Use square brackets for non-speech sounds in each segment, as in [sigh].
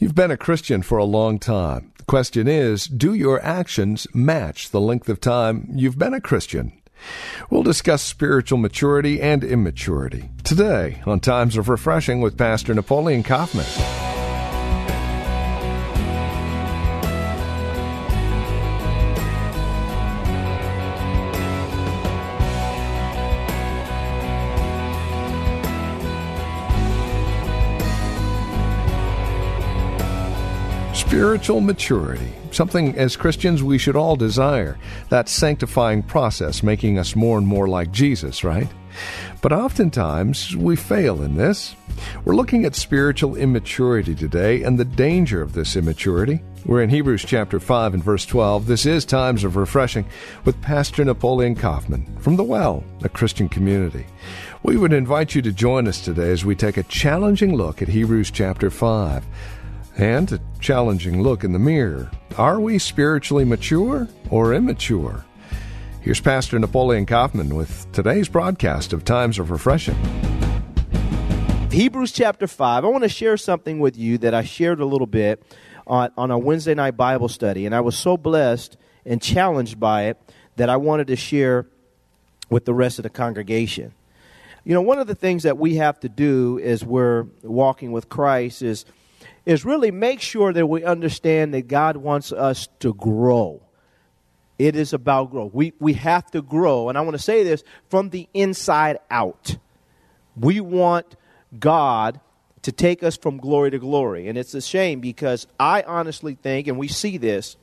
You've been a Christian for a long time. The question is, do your actions match the length of time you've been a Christian? We'll discuss spiritual maturity and immaturity today on Times of Refreshing with Pastor Napoleon Kaufman. Spiritual maturity, something as Christians we should all desire. That sanctifying process making us more and more like Jesus, right? But oftentimes we fail in this. We're looking at spiritual immaturity today and the danger of this immaturity. We're in Hebrews chapter 5 and verse 12. This is Times of Refreshing with Pastor Napoleon Kaufman from The Well, a Christian community. We would invite you to join us today as we take a challenging look at Hebrews chapter 5 and a challenging look in the mirror. Are we spiritually mature or immature? Here's Pastor Napoleon Kaufman with today's broadcast of Times of Refreshing. Hebrews chapter 5. I want to share something with you that I shared a little bit on, on a Wednesday night Bible study, and I was so blessed and challenged by it that I wanted to share with the rest of the congregation. You know, one of the things that we have to do as we're walking with Christ is is really make sure that we understand that God wants us to grow. It is about growth. We, we have to grow. And I want to say this from the inside out. We want God to take us from glory to glory. And it's a shame because I honestly think, and we see this,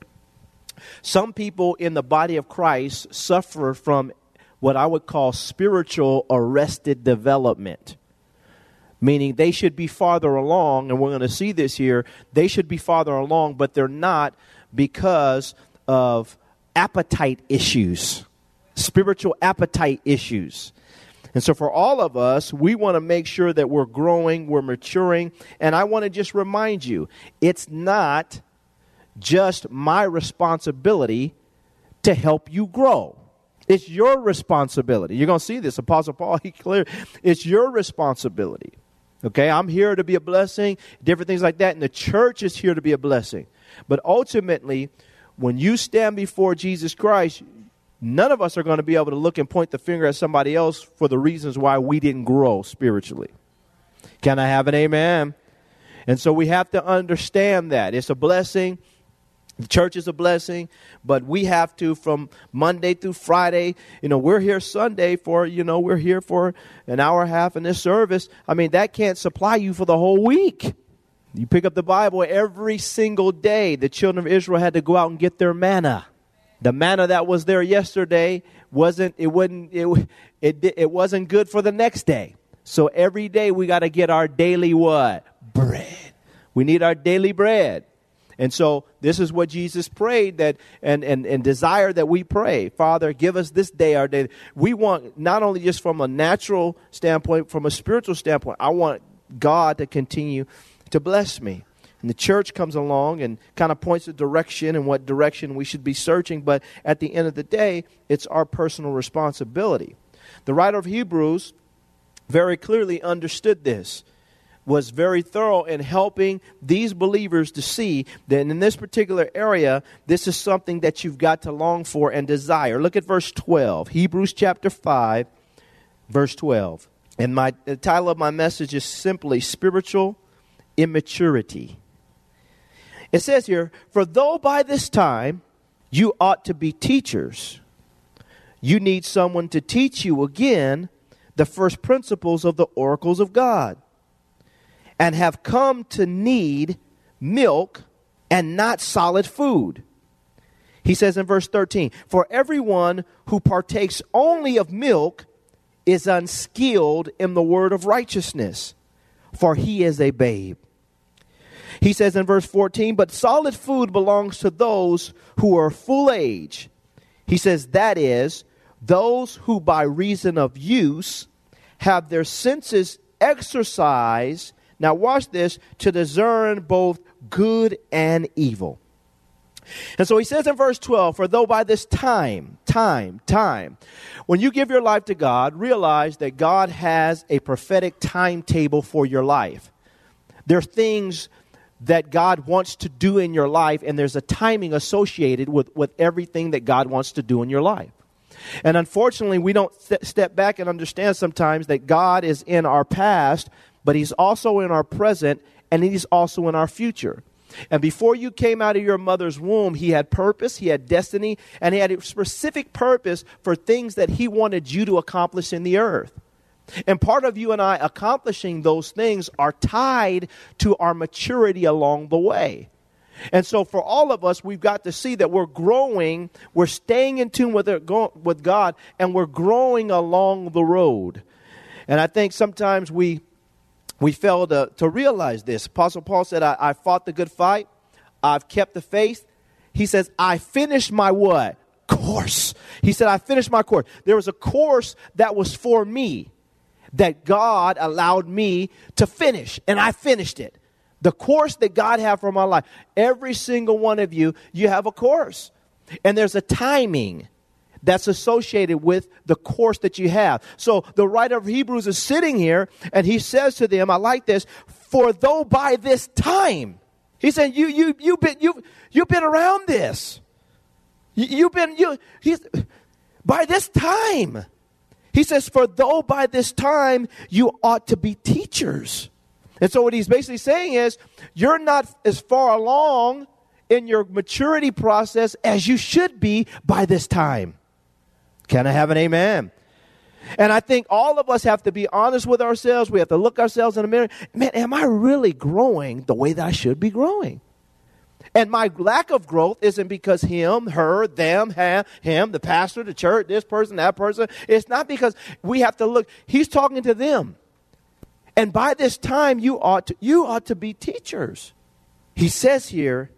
some people in the body of Christ suffer from what I would call spiritual arrested development meaning they should be farther along, and we're going to see this here. They should be farther along, but they're not because of appetite issues, spiritual appetite issues. And so, for all of us, we want to make sure that we're growing, we're maturing. And I want to just remind you it's not just my responsibility to help you grow. It's your responsibility. You're going to see this. Apostle Paul, [laughs] he clear. It's your responsibility. Okay, I'm here to be a blessing, different things like that, and the church is here to be a blessing. But ultimately, when you stand before Jesus Christ, none of us are going to be able to look and point the finger at somebody else for the reasons why we didn't grow spiritually. Can I have an amen? And so we have to understand that. It's a blessing the church is a blessing, but we have to from Monday through Friday. You know, we're here Sunday for, you know, we're here for an hour and a half in this service. I mean, that can't supply you for the whole week. You pick up the Bible every single day. The children of Israel had to go out and get their manna. The manna that was there yesterday wasn't it wasn't it it, it wasn't good for the next day. So every day we got to get our daily what? Bread. We need our daily bread. And so this is what Jesus prayed that and, and, and desire that we pray. Father, give us this day our day. We want not only just from a natural standpoint, from a spiritual standpoint, I want God to continue to bless me. And the church comes along and kind of points the direction and what direction we should be searching, but at the end of the day, it's our personal responsibility. The writer of Hebrews very clearly understood this was very thorough in helping these believers to see that in this particular area, this is something that you've got to long for and desire. Look at verse 12, Hebrews chapter 5, verse 12. And my, the title of my message is simply Spiritual Immaturity. It says here, For though by this time you ought to be teachers, you need someone to teach you again the first principles of the oracles of God and have come to need milk and not solid food. He says in verse 13, For everyone who partakes only of milk is unskilled in the word of righteousness, for he is a babe. He says in verse 14, But solid food belongs to those who are full age. He says, That is, those who by reason of use have their senses exercised now, watch this to discern both good and evil. And so he says in verse 12, For though by this time, time, time, when you give your life to God, realize that God has a prophetic timetable for your life. There are things that God wants to do in your life, and there's a timing associated with, with everything that God wants to do in your life. And unfortunately, we don't st- step back and understand sometimes that God is in our past, but He's also in our present, and He's also in our future. And before you came out of your mother's womb, He had purpose, He had destiny, and He had a specific purpose for things that He wanted you to accomplish in the earth. And part of you and I accomplishing those things are tied to our maturity along the way. And so, for all of us, we've got to see that we're growing, we're staying in tune with, it, with God, and we're growing along the road. And I think sometimes we, we fail to, to realize this. Apostle Paul said, I, I fought the good fight, I've kept the faith. He says, I finished my what? Course. He said, I finished my course. There was a course that was for me that God allowed me to finish, and I finished it. The course that God had for my life. Every single one of you, you have a course. And there's a timing that's associated with the course that you have. So the writer of Hebrews is sitting here and he says to them, I like this, for though by this time, he said, you, you, you've been, you, you've been around this. You, have been, you, he's, by this time, he says, For though by this time you ought to be teachers. And so, what he's basically saying is, you're not as far along in your maturity process as you should be by this time. Can I have an amen? And I think all of us have to be honest with ourselves. We have to look ourselves in the mirror. Man, am I really growing the way that I should be growing? And my lack of growth isn't because him, her, them, him, the pastor, the church, this person, that person. It's not because we have to look. He's talking to them. And by this time, you ought to, you ought to be teachers. He says here,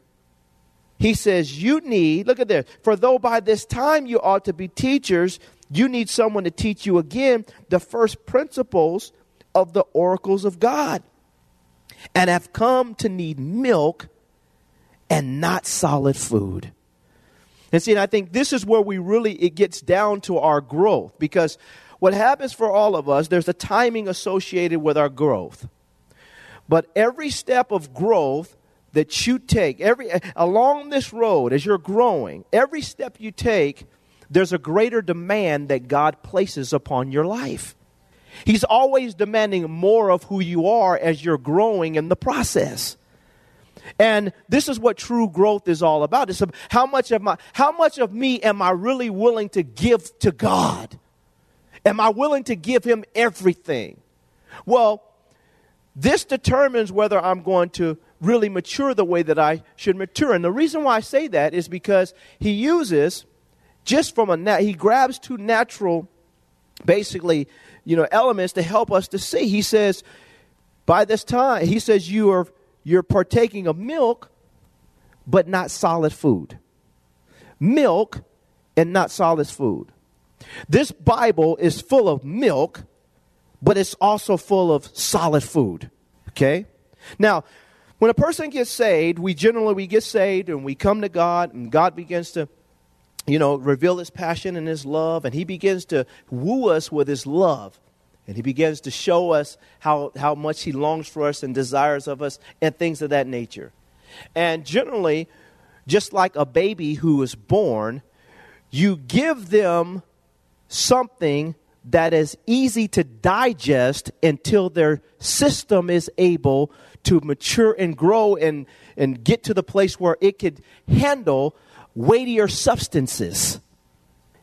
he says, You need, look at this, for though by this time you ought to be teachers, you need someone to teach you again the first principles of the oracles of God, and have come to need milk and not solid food. And see, and I think this is where we really, it gets down to our growth because what happens for all of us, there's a timing associated with our growth. But every step of growth that you take, every along this road as you're growing, every step you take, there's a greater demand that God places upon your life. He's always demanding more of who you are as you're growing in the process. And this is what true growth is all about. It's how much of my how much of me am I really willing to give to God? Am I willing to give him everything? Well, this determines whether I'm going to really mature the way that I should mature. And the reason why I say that is because he uses just from a nat- he grabs two natural basically, you know, elements to help us to see. He says by this time, he says you are you're partaking of milk, but not solid food. Milk and not solid food. This Bible is full of milk, but it's also full of solid food. Okay? Now, when a person gets saved, we generally we get saved and we come to God and God begins to you know reveal his passion and his love and he begins to woo us with his love. And he begins to show us how, how much he longs for us and desires of us and things of that nature. And generally, just like a baby who is born, you give them something that is easy to digest until their system is able to mature and grow and, and get to the place where it could handle weightier substances.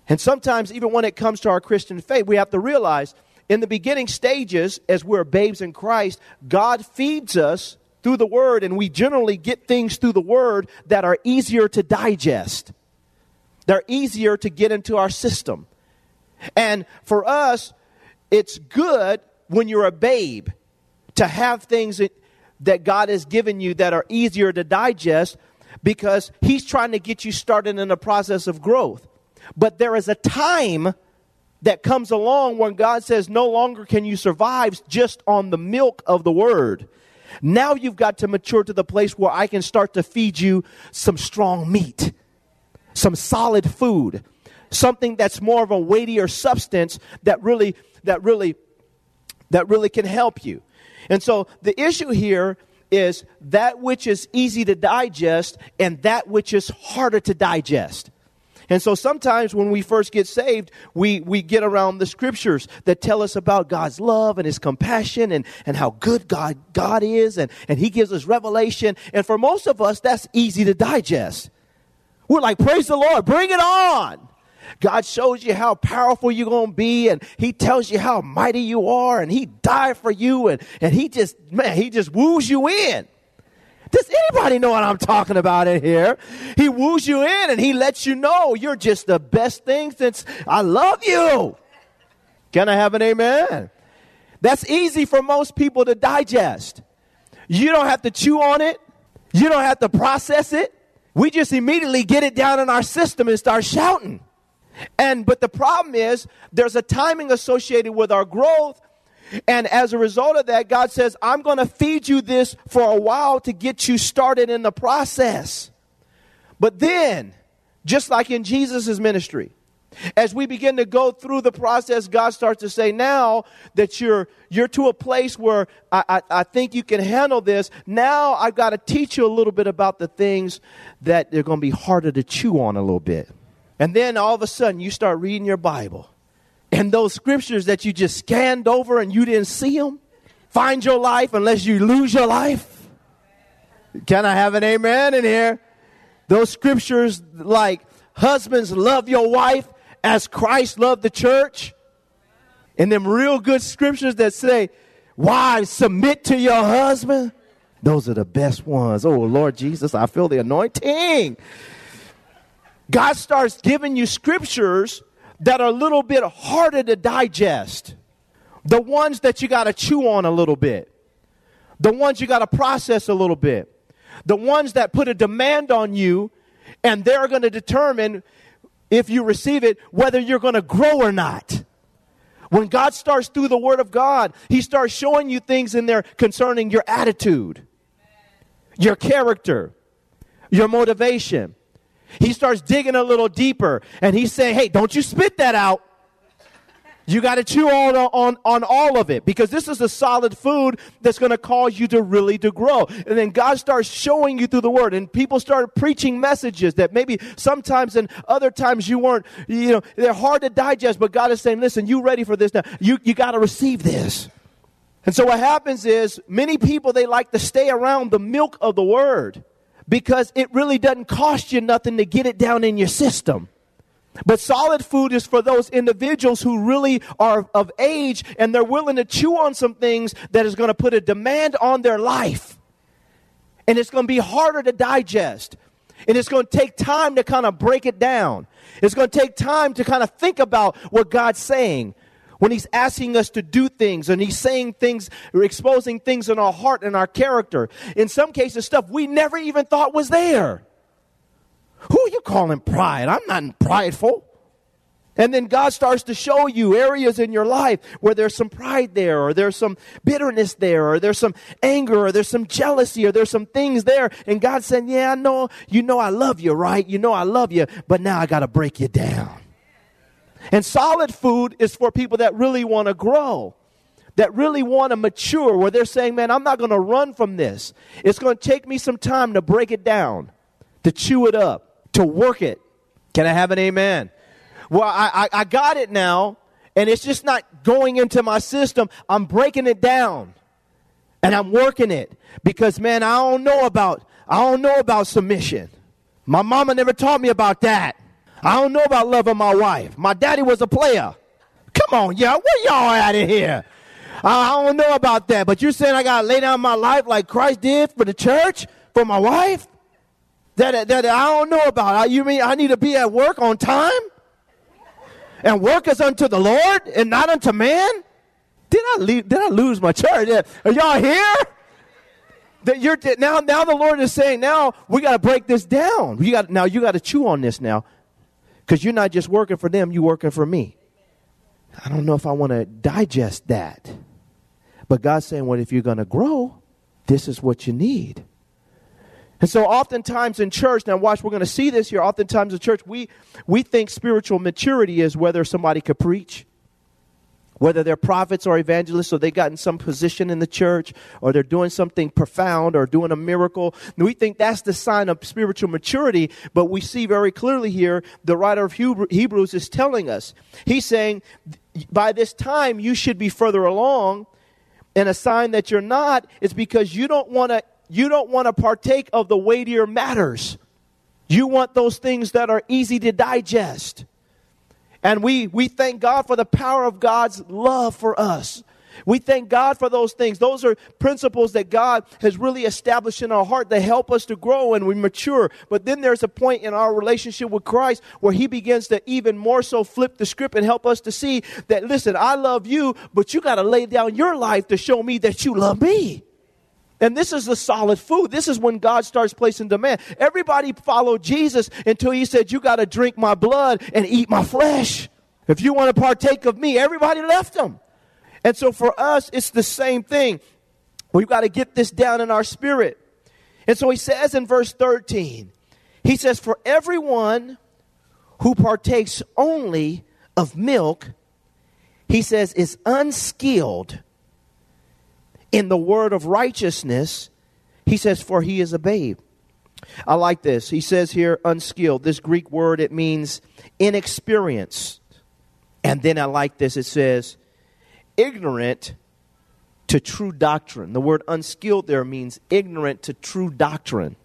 And sometimes, even when it comes to our Christian faith, we have to realize in the beginning stages, as we're babes in Christ, God feeds us through the Word, and we generally get things through the Word that are easier to digest. They're easier to get into our system. And for us, it's good when you're a babe to have things that God has given you that are easier to digest because He's trying to get you started in a process of growth. But there is a time that comes along when God says, no longer can you survive just on the milk of the word. Now you've got to mature to the place where I can start to feed you some strong meat, some solid food, something that's more of a weightier substance that really, that really, that really can help you. And so the issue here is that which is easy to digest and that which is harder to digest. And so sometimes when we first get saved, we, we get around the scriptures that tell us about God's love and his compassion and, and how good God, God is and, and he gives us revelation. And for most of us, that's easy to digest. We're like, praise the Lord, bring it on. God shows you how powerful you're going to be and he tells you how mighty you are and he died for you and, and he just, man, he just woos you in. Does anybody know what I'm talking about in here? He woos you in and he lets you know you're just the best thing since I love you. Can I have an amen? That's easy for most people to digest. You don't have to chew on it. You don't have to process it. We just immediately get it down in our system and start shouting. And but the problem is there's a timing associated with our growth and as a result of that, God says, I'm going to feed you this for a while to get you started in the process. But then, just like in Jesus' ministry, as we begin to go through the process, God starts to say, now that you're, you're to a place where I, I, I think you can handle this, now I've got to teach you a little bit about the things that they're going to be harder to chew on a little bit. And then all of a sudden, you start reading your Bible and those scriptures that you just scanned over and you didn't see them, find your life unless you lose your life. Can I have an amen in here? Those scriptures like husbands love your wife as Christ loved the church. And them real good scriptures that say, wives submit to your husband. Those are the best ones. Oh, Lord Jesus, I feel the anointing. God starts giving you scriptures that are a little bit harder to digest. The ones that you got to chew on a little bit. The ones you got to process a little bit. The ones that put a demand on you and they're going to determine if you receive it whether you're going to grow or not. When God starts through the Word of God, He starts showing you things in there concerning your attitude, your character, your motivation. He starts digging a little deeper and he's saying, Hey, don't you spit that out. You got to chew on, on, on all of it because this is a solid food that's going to cause you to really to grow. And then God starts showing you through the word and people start preaching messages that maybe sometimes and other times you weren't, you know, they're hard to digest, but God is saying, listen, you ready for this now? You, you got to receive this. And so what happens is many people, they like to stay around the milk of the word because it really doesn't cost you nothing to get it down in your system. But solid food is for those individuals who really are of age and they're willing to chew on some things that is going to put a demand on their life. And it's going to be harder to digest. And it's going to take time to kind of break it down. It's going to take time to kind of think about what God's saying when he's asking us to do things and he's saying things or exposing things in our heart and our character. In some cases, stuff we never even thought was there. Who are you calling pride? I'm not prideful. And then God starts to show you areas in your life where there's some pride there, or there's some bitterness there, or there's some anger, or there's some jealousy, or there's some things there. And God saying, Yeah, I know, you know I love you, right? You know I love you, but now I got to break you down. And solid food is for people that really want to grow, that really want to mature, where they're saying, man, I'm not going to run from this. It's going to take me some time to break it down, to chew it up, to work it. Can I have an amen? Well, I, I, I got it now, and it's just not going into my system. I'm breaking it down, and I'm working it because, man, I don't know about I don't know about submission. My mama never taught me about that. I don't know about loving my wife. My daddy was a player. Come on, y'all. Where y'all at in here? I don't know about that, but you're saying I got to lay down my life like Christ did for the church, for my wife? That, that I don't know about. You mean I need to be at work on time? And work is unto the Lord and not unto man? Did I, leave, did I lose my church? Are y'all here? That you're now now the Lord is saying now we got to break this down. You got now you got to chew on this now. Because you're not just working for them, you're working for me. I don't know if I want to digest that. But God's saying, well, if you're going to grow, this is what you need. And so oftentimes in church, now watch, we're going to see this here. Oftentimes in church, we, we think spiritual maturity is whether somebody could preach whether they're prophets or evangelists or they got in some position in the church or they're doing something profound or doing a miracle. We think that's the sign of spiritual maturity but we see very clearly here the writer of hebrews is telling us. He's saying by this time you should be further along and a sign that you're not is because you don't want to you don't want to partake of the weightier matters. You want those things that are easy to digest and we, we thank God for the power of God's love for us. We thank God for those things. Those are principles that God has really established in our heart that help us to grow and we mature. But then there's a point in our relationship with Christ where He begins to even more so flip the script and help us to see that, listen, I love you, but you got to lay down your life to show me that you love me. And this is the solid food. This is when God starts placing demand. Everybody followed Jesus until he said, You got to drink my blood and eat my flesh. If you want to partake of me, everybody left him. And so for us, it's the same thing. We've got to get this down in our spirit. And so he says in verse 13, he says, For everyone who partakes only of milk, he says, is unskilled in the word of righteousness, he says, for he is a babe. I like this. He says here, unskilled. This Greek word, it means inexperienced. And then I like this. It says, ignorant to true doctrine. The word unskilled there means ignorant to true doctrine.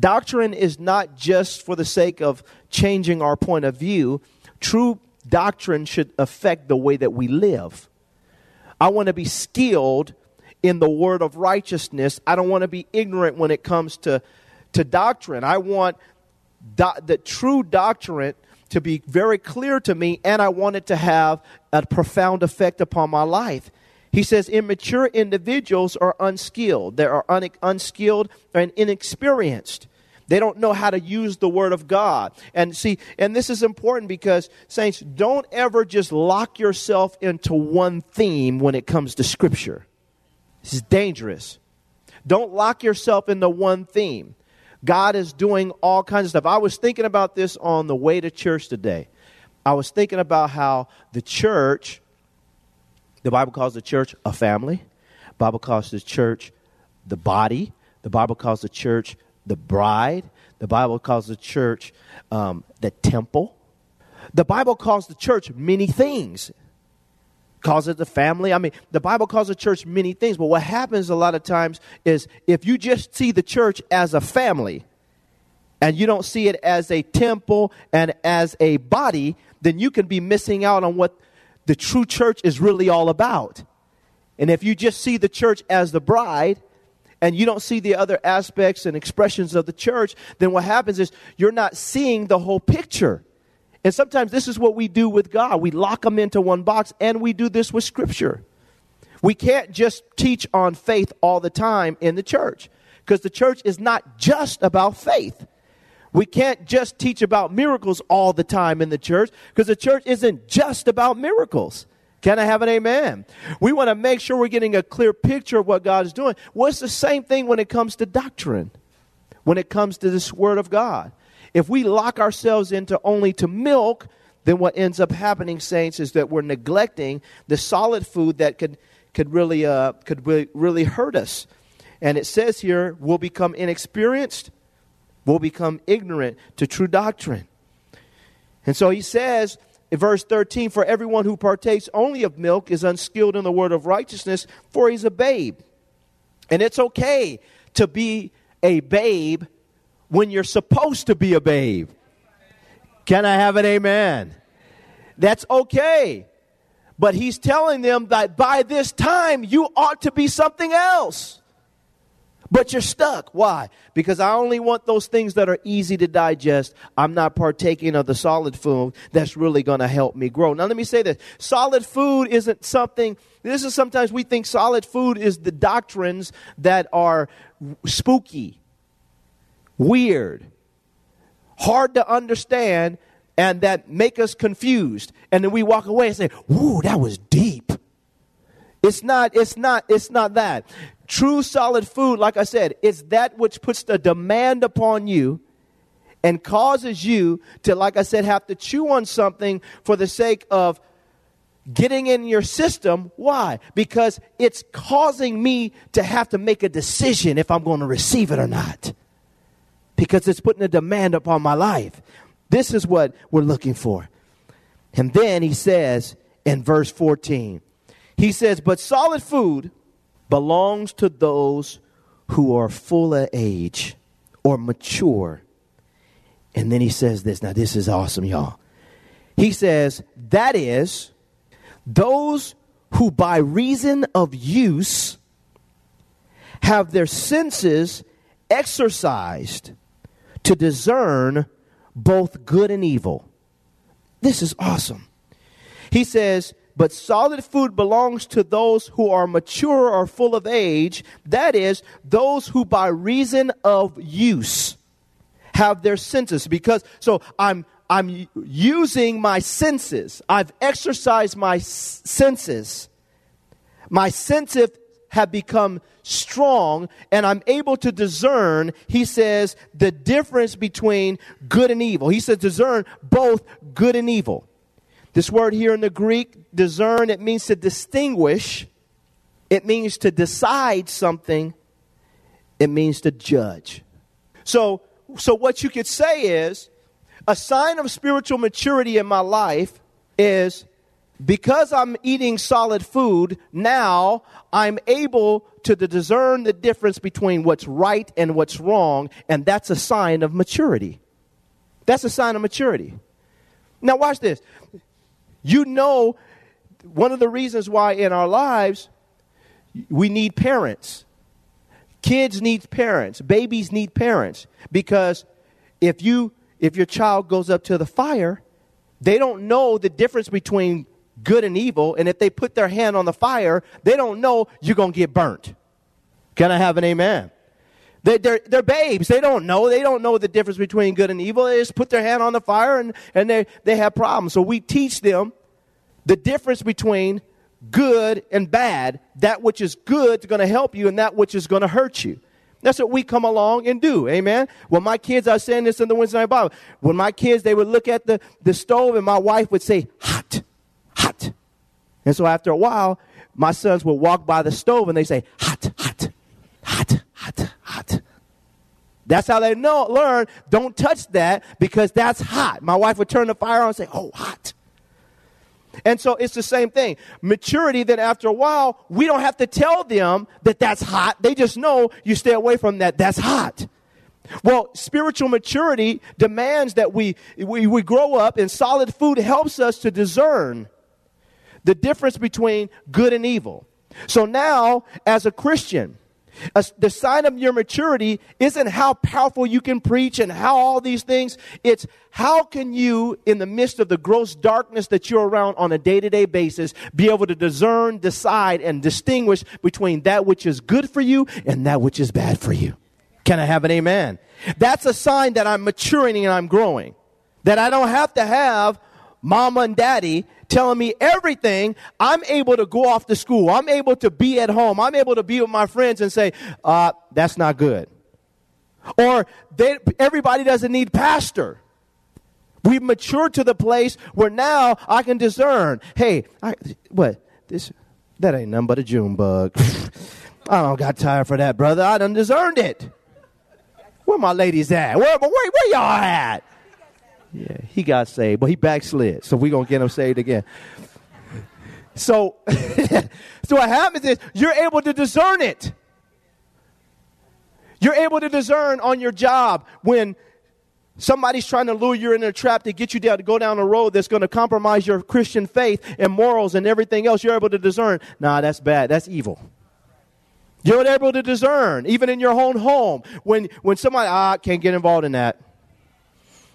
Doctrine is not just for the sake of changing our point of view, true doctrine should affect the way that we live. I want to be skilled in the word of righteousness. I don't want to be ignorant when it comes to, to doctrine. I want do, the true doctrine to be very clear to me, and I want it to have a profound effect upon my life. He says immature individuals are unskilled. They are un- unskilled and inexperienced. They don't know how to use the Word of God. And see, and this is important because, saints, don't ever just lock yourself into one theme when it comes to Scripture. Is dangerous. Don't lock yourself into one theme. God is doing all kinds of stuff. I was thinking about this on the way to church today. I was thinking about how the church, the Bible calls the church a family. The Bible calls the church the body. The Bible calls the church the bride. The Bible calls the church um, the temple. The Bible calls the church many things calls it the family. I mean, the Bible calls the church many things, but what happens a lot of times is if you just see the church as a family and you don't see it as a temple and as a body, then you can be missing out on what the true church is really all about. And if you just see the church as the bride, and you don't see the other aspects and expressions of the church, then what happens is you're not seeing the whole picture. And sometimes this is what we do with God. We lock them into one box, and we do this with Scripture. We can't just teach on faith all the time in the church because the church is not just about faith. We can't just teach about miracles all the time in the church because the church isn't just about miracles. Can I have an amen? We want to make sure we're getting a clear picture of what God is doing. Well, it's the same thing when it comes to doctrine, when it comes to this Word of God. If we lock ourselves into only to milk, then what ends up happening, saints, is that we're neglecting the solid food that could, could, really, uh, could really, really hurt us. And it says here, we'll become inexperienced, we'll become ignorant to true doctrine. And so he says, in verse 13, for everyone who partakes only of milk is unskilled in the word of righteousness, for he's a babe. And it's okay to be a babe when you're supposed to be a babe. Can I have an amen? That's okay. But he's telling them that by this time you ought to be something else. But you're stuck. Why? Because I only want those things that are easy to digest. I'm not partaking of the solid food that's really going to help me grow. Now, let me say this solid food isn't something, this is sometimes we think solid food is the doctrines that are spooky weird, hard to understand, and that make us confused. And then we walk away and say, "Ooh, that was deep." It's not, it's not, it's not that. True solid food, like I said, is that which puts the demand upon you and causes you to, like I said, have to chew on something for the sake of getting in your system. Why? Because it's causing me to have to make a decision if I'm going to receive it or not. Because it's putting a demand upon my life. This is what we're looking for. And then he says in verse 14, he says, But solid food belongs to those who are full of age or mature. And then he says this. Now, this is awesome, y'all. He says, That is, those who by reason of use have their senses exercised to discern both good and evil. This is awesome. He says, but solid food belongs to those who are mature or full of age, that is, those who by reason of use have their senses. Because, so I'm, I'm using my senses. I've exercised my s- senses. My senses have become strong and I'm able to discern, he says, the difference between good and evil. He says discern both good and evil. This word here in the Greek, discern, it means to distinguish, it means to decide something, it means to judge. So, so what you could say is a sign of spiritual maturity in my life is because I'm eating solid food, now I'm able to discern the difference between what's right and what's wrong, and that's a sign of maturity. That's a sign of maturity. Now, watch this. You know, one of the reasons why in our lives we need parents. Kids need parents. Babies need parents because if you if your child goes up to the fire, they don't know the difference between good and evil, and if they put their hand on the fire, they don't know you're going to get burnt. Can I have an amen? They, they're, they're babes. They don't know. They don't know the difference between good and evil. They just put their hand on the fire and, and they, they have problems. So we teach them the difference between good and bad. That which is good is going to help you and that which is going to hurt you. That's what we come along and do. Amen. When my kids, I was saying this in the Wednesday night Bible. When my kids, they would look at the, the stove and my wife would say, hot, hot. And so after a while, my sons would walk by the stove and they say, hot, hot, hot, hot, hot. That's how they know, learn, don't touch that because that's hot. My wife would turn the fire on and say, oh, hot. And so it's the same thing. Maturity, then after a while, we don't have to tell them that that's hot. They just know you stay away from that. That's hot. Well, spiritual maturity demands that we, we, we grow up and solid food helps us to discern the difference between good and evil. So now, as a Christian, a, the sign of your maturity isn't how powerful you can preach and how all these things. It's how can you, in the midst of the gross darkness that you're around on a day to day basis, be able to discern, decide, and distinguish between that which is good for you and that which is bad for you. Can I have an amen? That's a sign that I'm maturing and I'm growing. That I don't have to have mama and daddy telling me everything, I'm able to go off to school. I'm able to be at home. I'm able to be with my friends and say, uh, that's not good. Or they, everybody doesn't need pastor. We've matured to the place where now I can discern. Hey, I, what this? That ain't nothing but a June bug. [laughs] I don't got time for that, brother. I done discerned it. Where my ladies at? Where, where, where y'all at? Yeah, he got saved, but he backslid. So we're going to get him saved again. So, [laughs] so what happens is you're able to discern it. You're able to discern on your job when somebody's trying to lure you in a trap to get you down to go down a road that's going to compromise your Christian faith and morals and everything else. You're able to discern. Nah, that's bad. That's evil. You're able to discern, even in your own home, when when somebody ah can't get involved in that.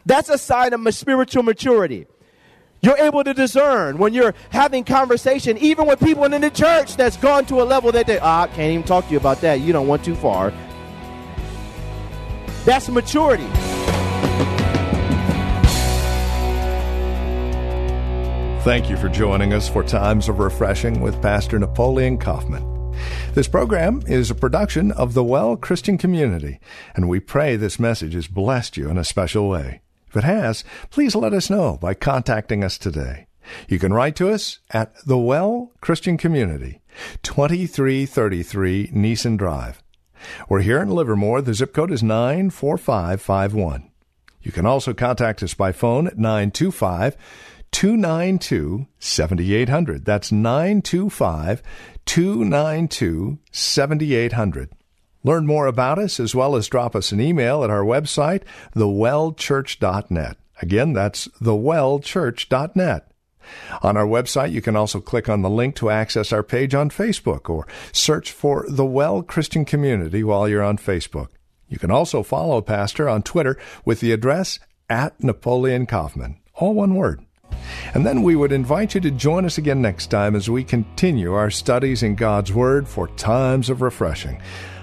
That's a sign of spiritual maturity. You're able to discern when you're having conversation, even with people in the church that's gone to a level that they, ah, can't even talk to you about that. You don't want too far. That's maturity. Thank you for joining us for Times of Refreshing with Pastor Napoleon Kaufman. This program is a production of the Well Christian Community, and we pray this message has blessed you in a special way. If it has, please let us know by contacting us today. You can write to us at The Well Christian Community, 2333 Nissen Drive. We're here in Livermore. The zip code is 94551. You can also contact us by phone at 925 292 7800. That's 925 292 7800. Learn more about us as well as drop us an email at our website, thewellchurch.net. Again, that's thewellchurch.net. On our website, you can also click on the link to access our page on Facebook or search for the Well Christian Community while you're on Facebook. You can also follow Pastor on Twitter with the address at Napoleon Kaufman. All one word. And then we would invite you to join us again next time as we continue our studies in God's Word for times of refreshing.